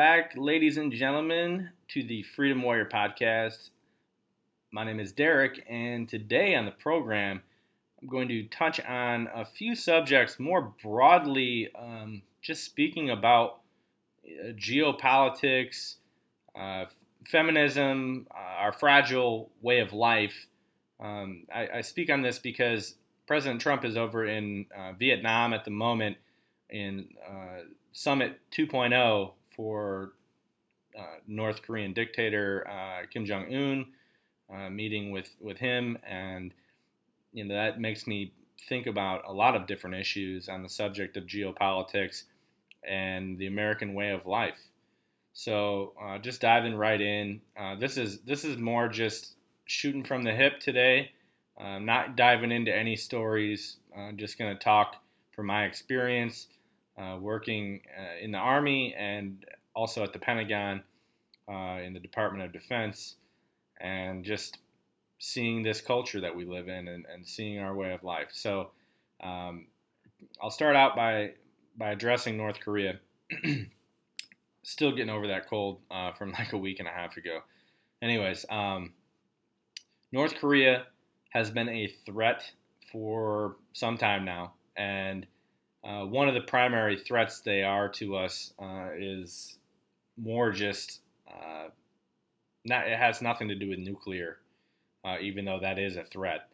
back, ladies and gentlemen, to the Freedom Warrior podcast. My name is Derek, and today on the program, I'm going to touch on a few subjects more broadly, um, just speaking about uh, geopolitics, uh, feminism, uh, our fragile way of life. Um, I, I, speak on this because President Trump is over in uh, Vietnam at the moment in uh, Summit 2.0 for uh, North Korean dictator uh, Kim Jong Un, uh, meeting with, with him, and you know that makes me think about a lot of different issues on the subject of geopolitics and the American way of life. So uh, just diving right in. Uh, this is this is more just shooting from the hip today. I'm not diving into any stories. I'm just going to talk from my experience uh, working uh, in the Army and also at the Pentagon uh, in the Department of Defense, and just seeing this culture that we live in and, and seeing our way of life. So um, I'll start out by by addressing North Korea. Still getting over that cold uh, from like a week and a half ago. Anyways, um, North Korea has been a threat for some time now, and uh, one of the primary threats they are to us uh, is more just uh, not. It has nothing to do with nuclear, uh, even though that is a threat.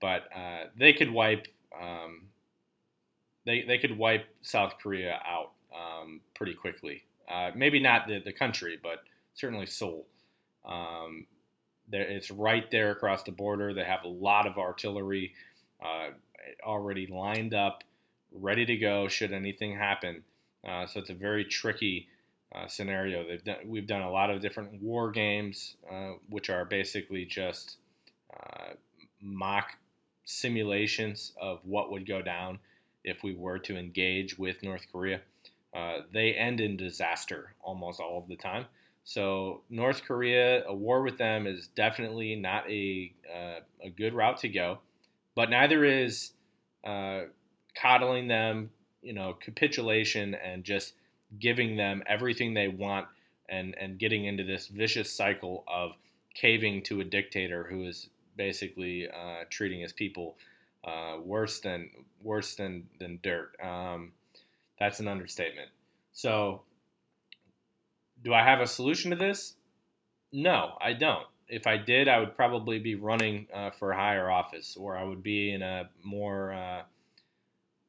But uh, they could wipe. Um, they they could wipe South Korea out um, pretty quickly. Maybe not the, the country, but certainly Seoul. Um, it's right there across the border. They have a lot of artillery already lined up ready to go should anything happen. Uh, so it's a very tricky uh, scenario. Done, we've done a lot of different war games, uh, which are basically just uh, mock simulations of what would go down if we were to engage with North Korea. Uh, they end in disaster almost all of the time. So North Korea, a war with them is definitely not a uh, a good route to go, but neither is coddling them, you know, capitulation and just giving them everything they want and, and getting into this vicious cycle of caving to a dictator who is basically uh, treating his people uh, worse than worse than, than dirt. Um, that's an understatement. So, do I have a solution to this? No, I don't. If I did, I would probably be running uh, for a higher office, or I would be in a more uh,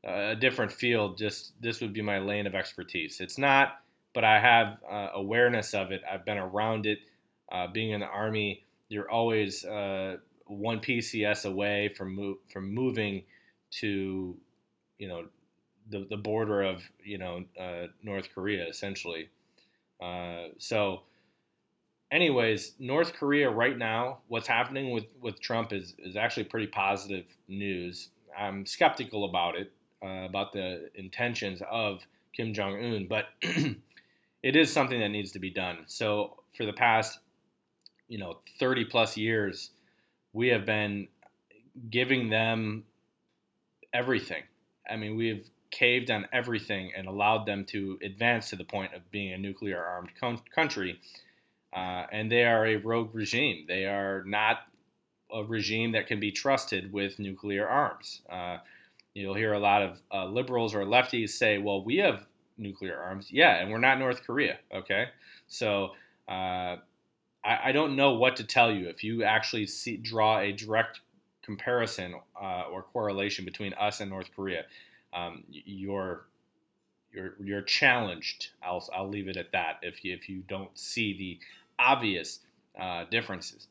a different field, just this would be my lane of expertise. It's not, but I have uh, awareness of it. I've been around it. Uh, being in the army, you're always uh, one PCS away from from moving to, you know, the, the border of you know uh, North Korea essentially. Uh, so, anyways, North Korea right now, what's happening with with Trump is is actually pretty positive news. I'm skeptical about it uh, about the intentions of Kim Jong Un, but it is something that needs to be done. So for the past, you know, 30 plus years, we have been giving them everything. I mean, we've caved on everything and allowed them to advance to the point of being a nuclear armed con- country. Uh, and they are a rogue regime. They are not a regime that can be trusted with nuclear arms. Uh, You'll hear a lot of uh, liberals or lefties say, well, we have nuclear arms. Yeah, and we're not North Korea. Okay. So uh, I, I, don't know what to tell you if you actually see, draw a direct comparison uh, or correlation between us and North Korea. Um, you're you're you're challenged. I'll I'll leave it at that. If you, if you don't see the obvious uh, differences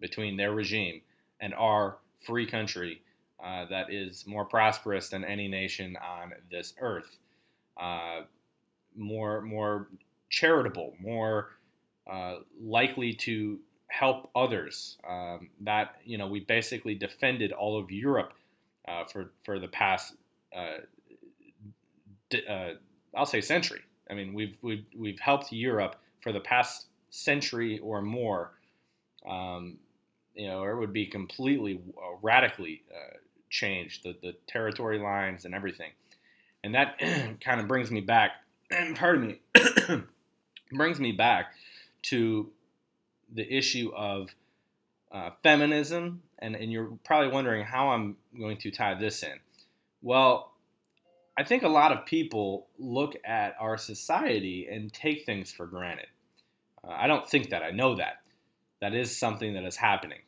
between their regime and our free country uh, that is more prosperous than any nation on this earth, uh, more more charitable, more uh, likely to help others. Um, that you know, we basically defended all of Europe uh, for for the past, uh, I'll say century. I mean, we've we've we've helped Europe for the past century or more. Um, you know, it would be completely radically changed, the, the territory lines and everything. And that kind of brings me back, pardon me, brings me back to the issue of uh, feminism, and, and you're probably wondering how I'm going to tie this in. Well, I think a lot of people look at our society and take things for granted. Uh, I don't think that. I know that. That is something that is happening.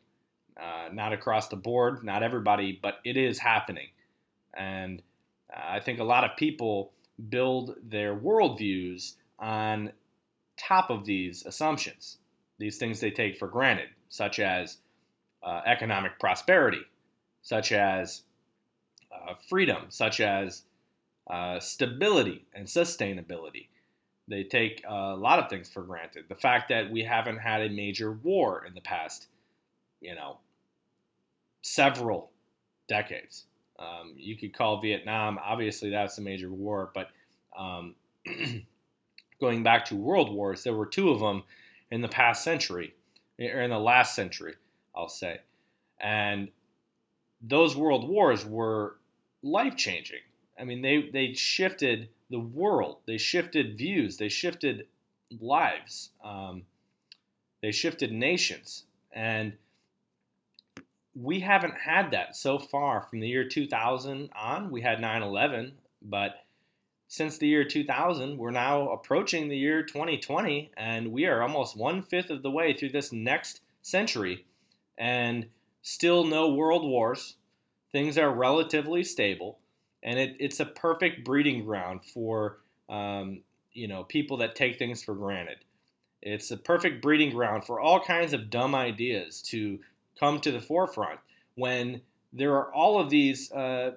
Uh, not across the board, not everybody, but it is happening. And uh, I think a lot of people build their worldviews on top of these assumptions, these things they take for granted, such as uh, economic prosperity, such as uh, freedom, such as uh, stability and sustainability. They take a lot of things for granted. The fact that we haven't had a major war in the past, you know, several decades. Um, you could call Vietnam, obviously, that's a major war, but um, going back to world wars, there were two of them in the past century, or in the last century, I'll say. And those world wars were life changing. I mean, they, they shifted the world, they shifted views, they shifted lives, um, they shifted nations. And we haven't had that so far from the year 2000 on. We had 9 11, but since the year 2000, we're now approaching the year 2020, and we are almost one fifth of the way through this next century, and still no world wars. Things are relatively stable, and it, it's a perfect breeding ground for um, you know people that take things for granted. It's a perfect breeding ground for all kinds of dumb ideas to come to the forefront when there are all of these uh,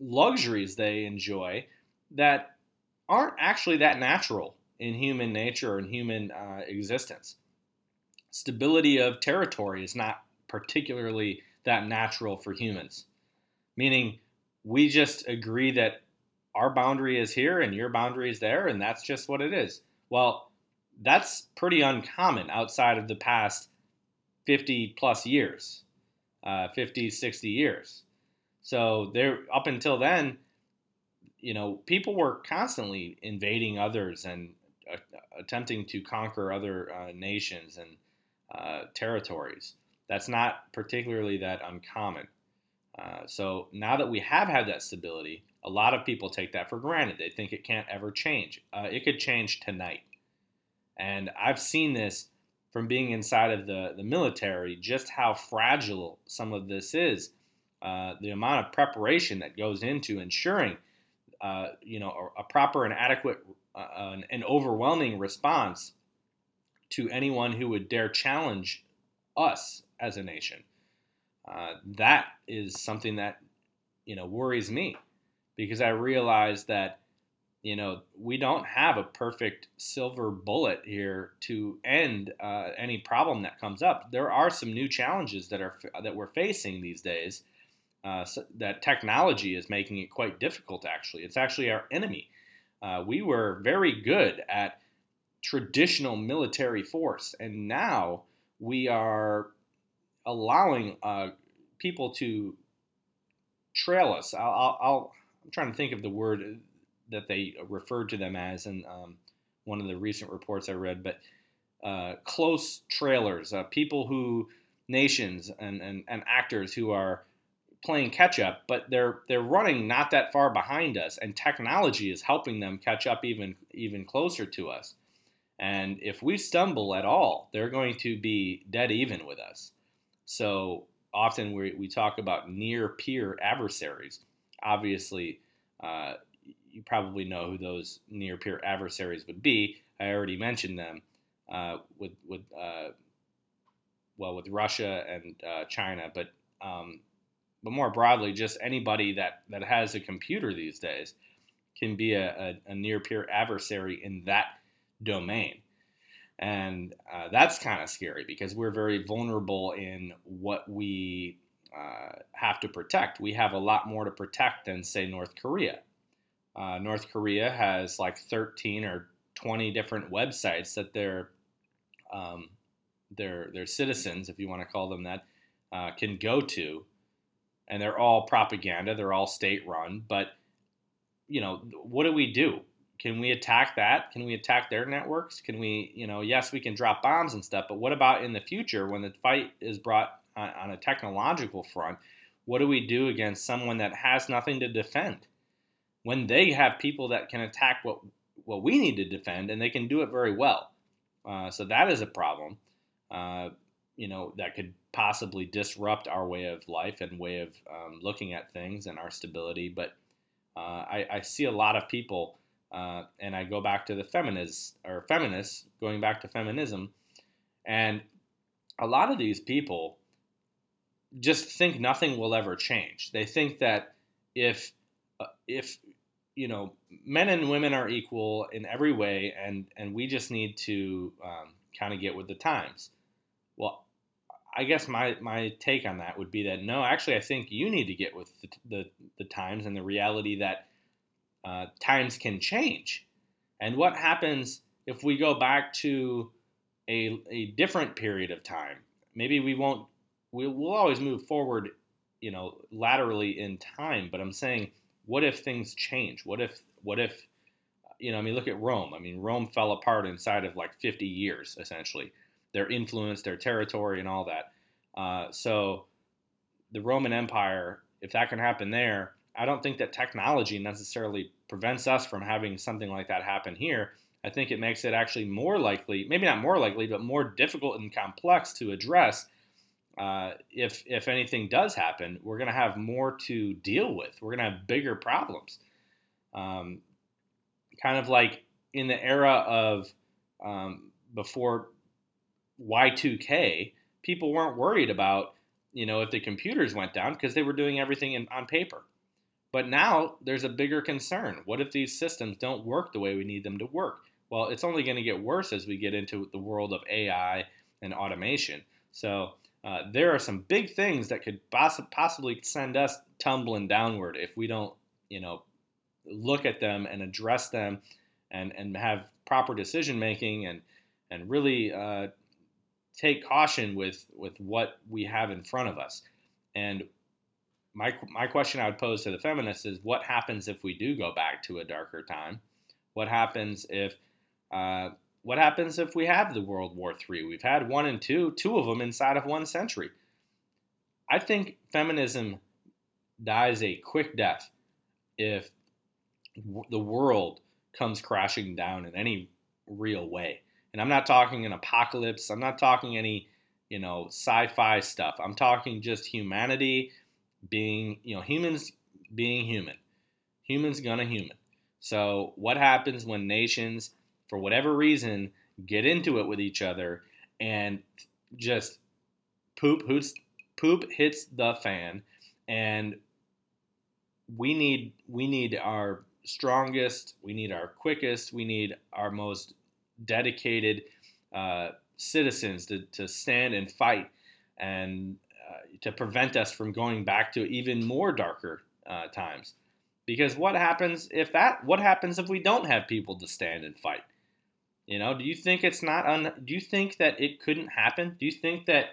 luxuries they enjoy that aren't actually that natural in human nature or in human uh, existence. Stability of territory is not particularly that natural for humans, meaning we just agree that our boundary is here and your boundary is there, and that's just what it is. Well, that's pretty uncommon outside of the past 50 plus years, uh, 50, 60 years. So there, up until then, you know, people were constantly invading others and uh, attempting to conquer other uh, nations and uh, territories. That's not particularly that uncommon. Uh, so now that we have had that stability, a lot of people take that for granted. They think it can't ever change. Uh, it could change tonight. And I've seen this from being inside of the, the military, just how fragile some of this is. Uh, the amount of preparation that goes into ensuring, uh, you know, a, a, proper and adequate uh, and overwhelming response to anyone who would dare challenge us as a nation. Uh, that is something that you know worries me because I realize that you know, we don't have a perfect silver bullet here to end uh, any problem that comes up. There are some new challenges that are that we're facing these days. Uh, so that technology is making it quite difficult. Actually, it's actually our enemy. Uh, we were very good at traditional military force, and now we are allowing uh, people to trail us. I'll, I'll, I'll, I'm trying to think of the word that they referred to them as in um, one of the recent reports I read, but uh, close trailers, uh, people who nations and, and, and actors who are playing catch up, but they're they're running not that far behind us, and technology is helping them catch up even even closer to us. And if we stumble at all, they're going to be dead even with us. So often we, we talk about near peer adversaries. Obviously, uh, you probably know who those near peer adversaries would be. I already mentioned them uh, with with uh, well with Russia and uh, China, but um, but more broadly, just anybody that that has a computer these days can be a, a, a near peer adversary in that domain. And uh, that's kind of scary because we're very vulnerable in what we uh, have to protect. We have a lot more to protect than, say, North Korea. Uh, North Korea has like 13 or 20 different websites that their um, their their citizens, if you want to call them that, uh, can go to, and they're all propaganda. They're all state run. But you know, what do we do? can we attack that? Can we attack their networks? Can we, you know, yes, we can drop bombs and stuff, but what about in the future when the fight is brought on, on a technological front? What do we do against someone that has nothing to defend? When they have people that can attack what what we need to defend, and they can do it very well. Uh, so that is a problem. Uh, you know, that could possibly disrupt our way of life and way of um, looking at things and our stability. But uh, I, I, see a lot of people, uh, and I go back to the feminists or feminists, going back to feminism, and a lot of these people just think nothing will ever change. They think that if uh, if you know men and women are equal in every way, and and we just need to um, kind of get with the times. Well, I guess my, my take on that would be that no, actually, I think you need to get with the, the, the times and the reality that uh, times can change. And what happens if we go back to a, a different period of time? Maybe we won't, we'll, we'll always move forward, you know, laterally in time. But I'm saying, what if things change? What if, what if, you know, I mean, look at Rome. I mean, Rome fell apart inside of like 50 years, essentially their influence, their territory, and all that. Uh, so the Roman Empire, if that can happen there, I don't think that technology necessarily prevents us from having something like that happen here. I think it makes it actually more likely, maybe not more likely, but more difficult and complex to address. Uh, if if anything does happen, we're going to have more to deal with. We're going to have bigger problems. Um, kind of like in the era of um, before Y2K, people weren't worried about, you know, if the computers went down because they were doing everything in, on paper. But now there's a bigger concern. What if these systems don't work the way we need them to work? Well, it's only going to get worse as we get into the world of AI and automation. So uh, there are some big things that could poss- possibly send us tumbling downward if we don't, you know, look at them and address them and, and have proper decision making and, and really uh, take caution with with what we have in front of us. And my my question I would pose to the feminists is, what happens if we do go back to a darker time? What happens if uh, what happens if we have the World War III? We've had one and two, two of them inside of one century. I think feminism dies a quick death if the world comes crashing down in any real way. And I'm not talking an apocalypse. I'm not talking any, you know, sci-fi stuff. I'm talking just humanity being, you know, humans being human. Humans gonna human. So what happens when nations, for whatever reason, get into it with each other and just poop hoots, poop hits the fan and we need we need our strongest, we need our quickest, we need our most dedicated uh, citizens to, to stand and fight and uh, to prevent us from going back to even more darker uh, times. Because what happens if that? What happens if we don't have people to stand and fight? You know, do you think it's not? Un, do you think that it couldn't happen? Do you think that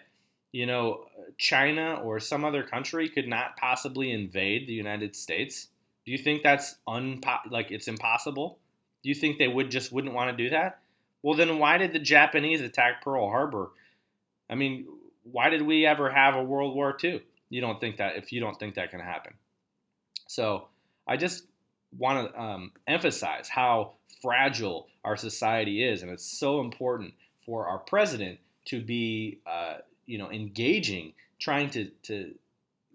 you know China or some other country could not possibly invade the United States? Do you think that's unpo- like it's impossible? Do you think they would just wouldn't want to do that? Well, then why did the Japanese attack Pearl Harbor? I mean, why did we ever have a World War II? You don't think that if you don't think that can happen. So I just want to um, emphasize how fragile our society is, and it's so important for our president to be, uh, you know, engaging, trying to to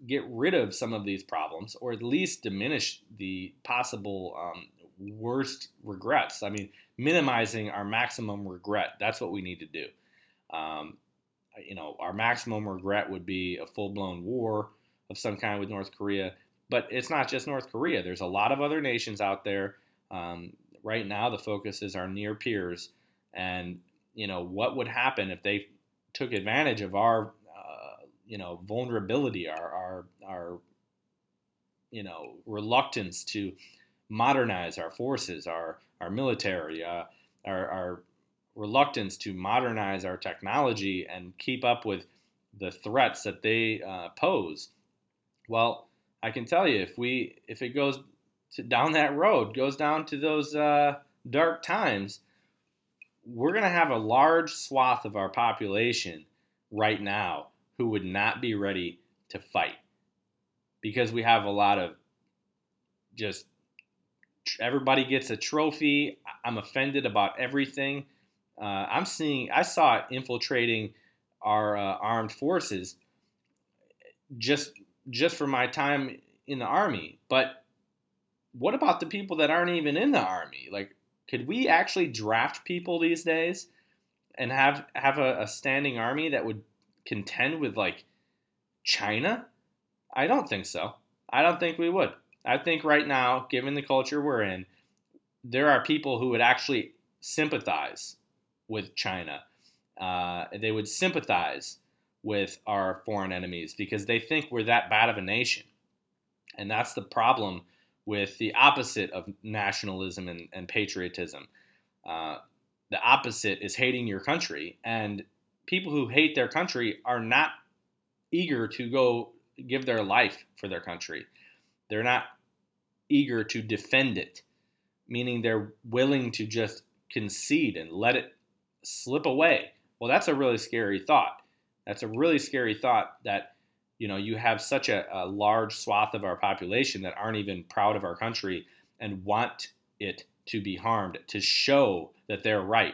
get rid of some of these problems, or at least diminish the possible um, worst regrets. I mean, minimizing our maximum regret. That's what we need to do. Um, you know, our maximum regret would be a full blown war of some kind with North Korea. But it's not just North Korea. There's a lot of other nations out there. Um, right now, the focus is our near peers. And, you know, what would happen if they took advantage of our, uh, you know, vulnerability, our, our, our, you know, reluctance to modernize our forces, our our military, uh, our, our reluctance to modernize our technology and keep up with the threats that they uh, pose. Well, I can tell you if we if it goes to, down that road, goes down to those uh, dark times, we're going to have a large swath of our population right now who would not be ready to fight because we have a lot of just everybody gets a trophy. I'm offended about everything. Uh, I'm seeing, I saw it infiltrating our uh, armed forces just just for my time in the army. But what about the people that aren't even in the army? Like, could we actually draft people these days and have have a, a standing army that would contend with like China? I don't think so. I don't think we would. I think right now, given the culture we're in, there are people who would actually sympathize with China. Uh, they would sympathize with our foreign enemies because they think we're that bad of a nation. And that's the problem with the opposite of nationalism and, and patriotism. Uh, the opposite is hating your country. And people who hate their country are not eager to go give their life for their country. They're not eager to defend it, meaning they're willing to just concede and let it slip away. Well, that's a really scary thought. That's a really scary thought that you know you have such a, a large swath of our population that aren't even proud of our country and want it to be harmed to show that they're right,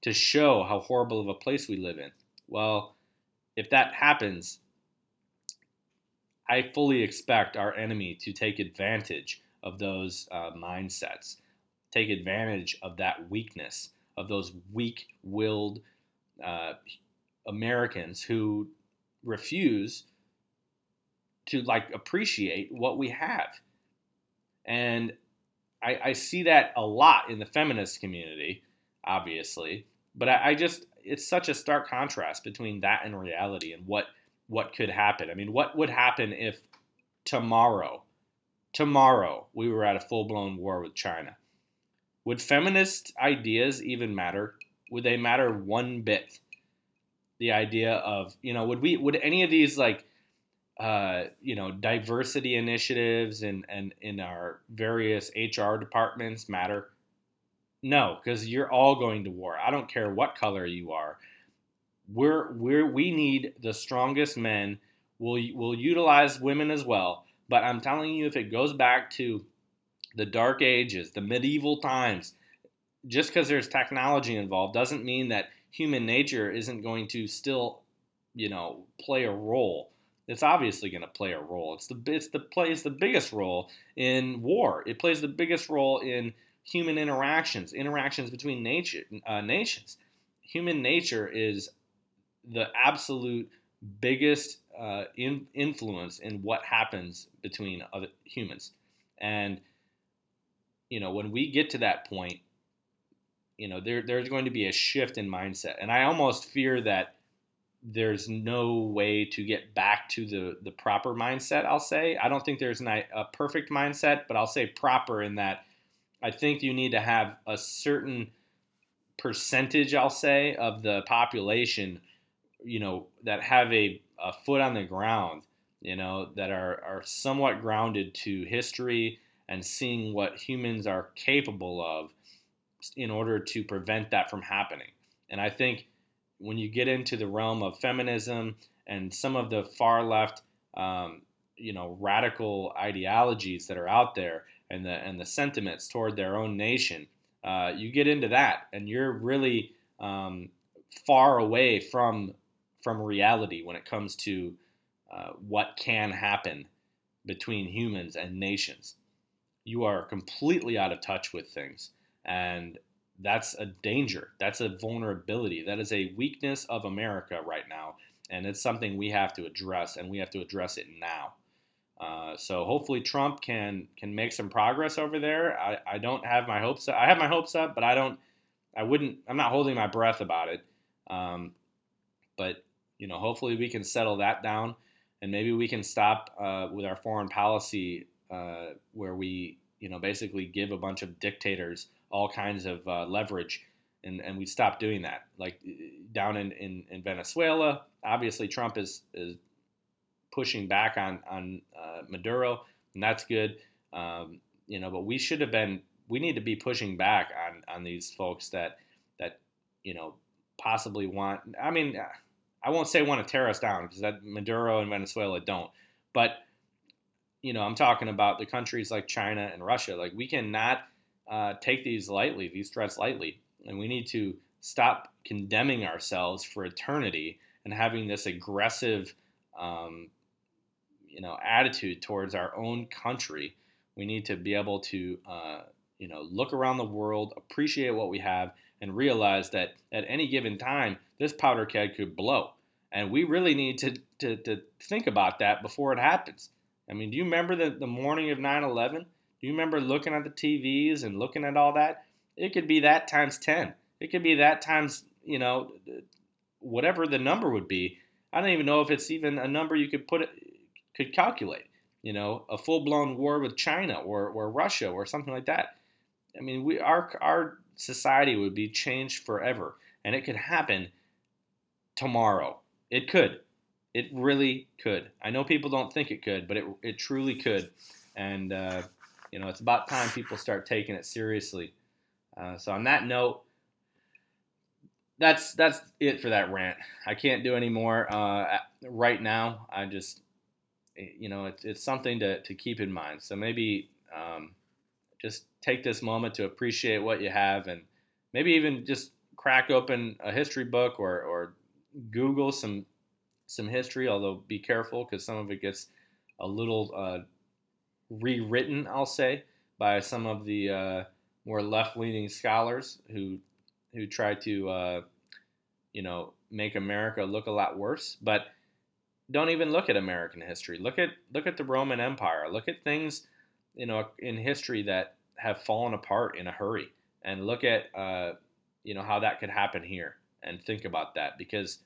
to show how horrible of a place we live in. Well, if that happens, I fully expect our enemy to take advantage of those uh, mindsets, take advantage of that weakness, of those weak willed uh, Americans who refuse to like appreciate what we have. And I, I see that a lot in the feminist community, obviously, but I, I just it's such a stark contrast between that and reality and what what could happen. I mean, what would happen if tomorrow, tomorrow, we were at a full blown war with China? Would feminist ideas even matter? Would they matter one bit? The idea of, you know, would we, would any of these like, uh, you know, diversity initiatives and, and in our various HR departments matter? No, because you're all going to war. I don't care what color you are we're we're we need the strongest men. We'll we'll utilize women as well. But I'm telling you, if it goes back to the dark ages, the medieval times, just because there's technology involved doesn't mean that human nature isn't going to still, you know, play a role. It's obviously going to play a role. It's the it's the plays the biggest role in war. It plays the biggest role in human interactions, interactions between nature uh, nations. Human nature is the absolute biggest uh, in, influence in what happens between other humans. And you know, when we get to that point, you know, there, there's going to be a shift in mindset, and I almost fear that there's no way to get back to the the proper mindset. I'll say I don't think there's an, a perfect mindset, but I'll say proper in that I think you need to have a certain percentage. I'll say of the population you know, that have a, a foot on the ground, you know, that are, are somewhat grounded to history and seeing what humans are capable of in order to prevent that from happening. And I think when you get into the realm of feminism and some of the far left, um, you know, radical ideologies that are out there and the and the sentiments toward their own nation, uh, you get into that, and you're really um, far away from from reality when it comes to uh, what can happen between humans and nations. You are completely out of touch with things. And that's a danger. That's a vulnerability. That is a weakness of America right now. And it's something we have to address, and we have to address it now. Uh, so hopefully Trump can can make some progress over there. I, I don't have my hopes up. I have my hopes up, but I don't. I wouldn't. I'm not holding my breath about it. Um, but you know, hopefully we can settle that down, and maybe we can stop uh, with our foreign policy uh, where we, you know, basically give a bunch of dictators all kinds of uh, leverage, and and we stopped doing that. Like down in, in, in Venezuela, obviously Trump is is pushing back on on uh, Maduro, and that's good. Um, you know, but we should have been. We need to be pushing back on on these folks that that you know possibly want. I mean, I won't say want to tear us down because that Maduro and Venezuela don't, but you know, I'm talking about the countries like China and Russia. Like we cannot uh, take these lightly, these threats lightly, and we need to stop condemning ourselves for eternity and having this aggressive, um, you know, attitude towards our own country. We need to be able to, uh, you know, look around the world, appreciate what we have, and realize that at any given time, this powder keg could blow. And we really need to, to, to think about that before it happens. I mean, do you remember the, the morning of 9 11? Do you remember looking at the TVs and looking at all that? It could be that times 10. It could be that times, you know, whatever the number would be. I don't even know if it's even a number you could put it, could calculate. You know, a full blown war with China or, or Russia or something like that. I mean, we our our society would be changed forever, and it could happen tomorrow. It could. It really could. I know people don't think it could, but it, it truly could. And, uh, you know, it's about time people start taking it seriously. Uh, so, on that note, that's that's it for that rant. I can't do any more uh, right now. I just, you know, it's, it's something to, to keep in mind. So maybe um, just take this moment to appreciate what you have and maybe even just crack open a history book or, or Google some some history, although be careful because some of it gets a little uh, rewritten, I'll say, by some of the uh, more left-leaning scholars who who try to uh, you know make America look a lot worse. But don't even look at American history. Look at look at the Roman Empire. Look at things you know in history that have fallen apart in a hurry, and look at uh, you know how that could happen here, and think about that because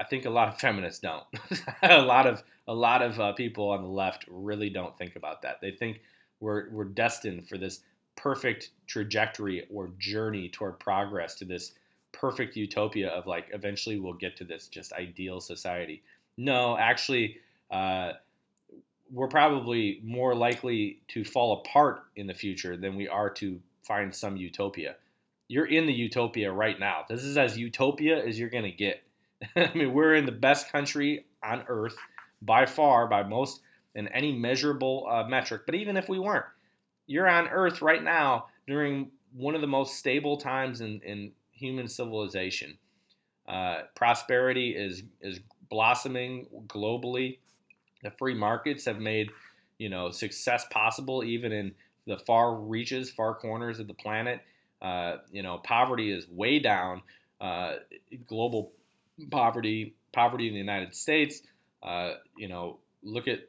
I think a lot of feminists don't. a lot of a lot of uh, people on the left really don't think about that. They think we're we're destined for this perfect trajectory or journey toward progress to this perfect utopia of like eventually we'll get to this just ideal society. No, actually, uh, we're probably more likely to fall apart in the future than we are to find some utopia. You're in the utopia right now. This is as utopia as you're going to get. I mean, we're in the best country on earth by far, by most, in any measurable uh, metric. But even if we weren't, you're on earth right now during one of the most stable times in, in human civilization. Uh, prosperity is is blossoming globally. The free markets have made you know success possible even in the far reaches, far corners of the planet. Uh, you know, poverty is way down. Uh, global poverty, poverty in the United States. Uh, you know, look at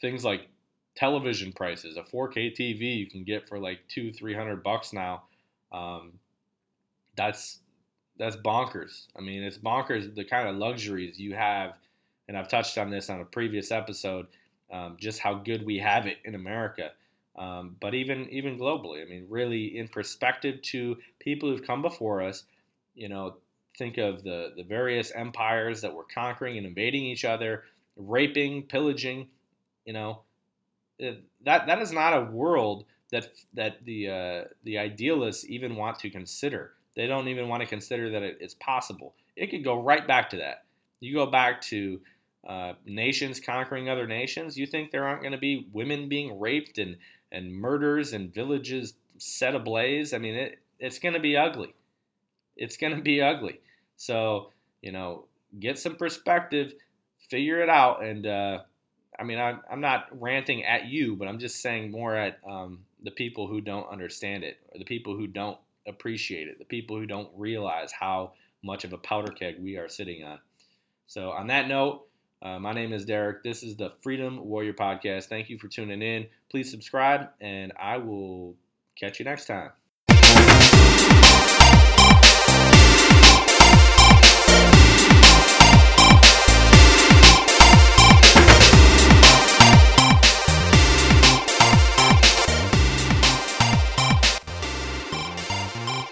things like television prices. A 4K TV you can get for like two, three hundred bucks now. Um, that's that's bonkers. I mean, it's bonkers the kind of luxuries you have, and I've touched on this on a previous episode. Um, just how good we have it in America, um, but even even globally. I mean, really in perspective to people who've come before us, you know, think of the, the various empires that were conquering and invading each other, raping, pillaging, you know, that that is not a world that that the uh, the idealists even want to consider. They don't even want to consider that it's possible. It could go right back to that. You go back to uh, nations conquering other nations. You think there aren't going to be women being raped and and murders and villages set ablaze? I mean, it, it's going to be ugly. It's going to be ugly. So, you know, get some perspective, figure it out. And, uh, I mean, I'm, I'm not ranting at you, but I'm just saying more at um, the people who don't understand it, or the people who don't appreciate it, the people who don't realize how much of a powder keg we are sitting on. So, on that note, uh, my name is Derek. This is the Freedom Warrior Podcast. Thank you for tuning in. Please subscribe, and I will catch you next time.